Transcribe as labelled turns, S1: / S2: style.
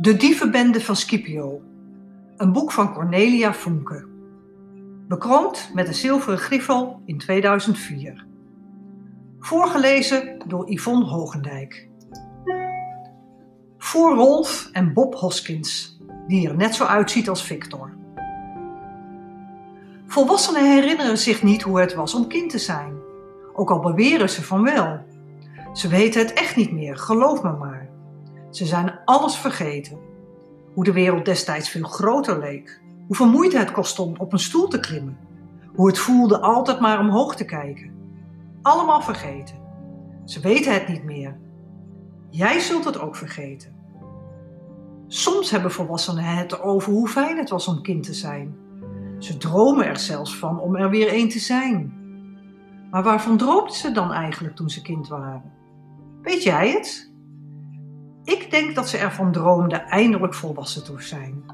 S1: De dievenbende van Scipio. Een boek van Cornelia Funke. Bekroond met een zilveren griffel in 2004. Voorgelezen door Yvonne Hogendijk. Voor Rolf en Bob Hoskins, die er net zo uitziet als Victor. Volwassenen herinneren zich niet hoe het was om kind te zijn. Ook al beweren ze van wel. Ze weten het echt niet meer, geloof me maar. Ze zijn alles vergeten. Hoe de wereld destijds veel groter leek. Hoeveel moeite het kostte om op een stoel te klimmen. Hoe het voelde altijd maar omhoog te kijken. Allemaal vergeten. Ze weten het niet meer. Jij zult het ook vergeten. Soms hebben volwassenen het over hoe fijn het was om kind te zijn. Ze dromen er zelfs van om er weer een te zijn. Maar waarvan droomden ze dan eigenlijk toen ze kind waren? Weet jij het? Ik denk dat ze ervan droomden eindelijk volwassen te zijn.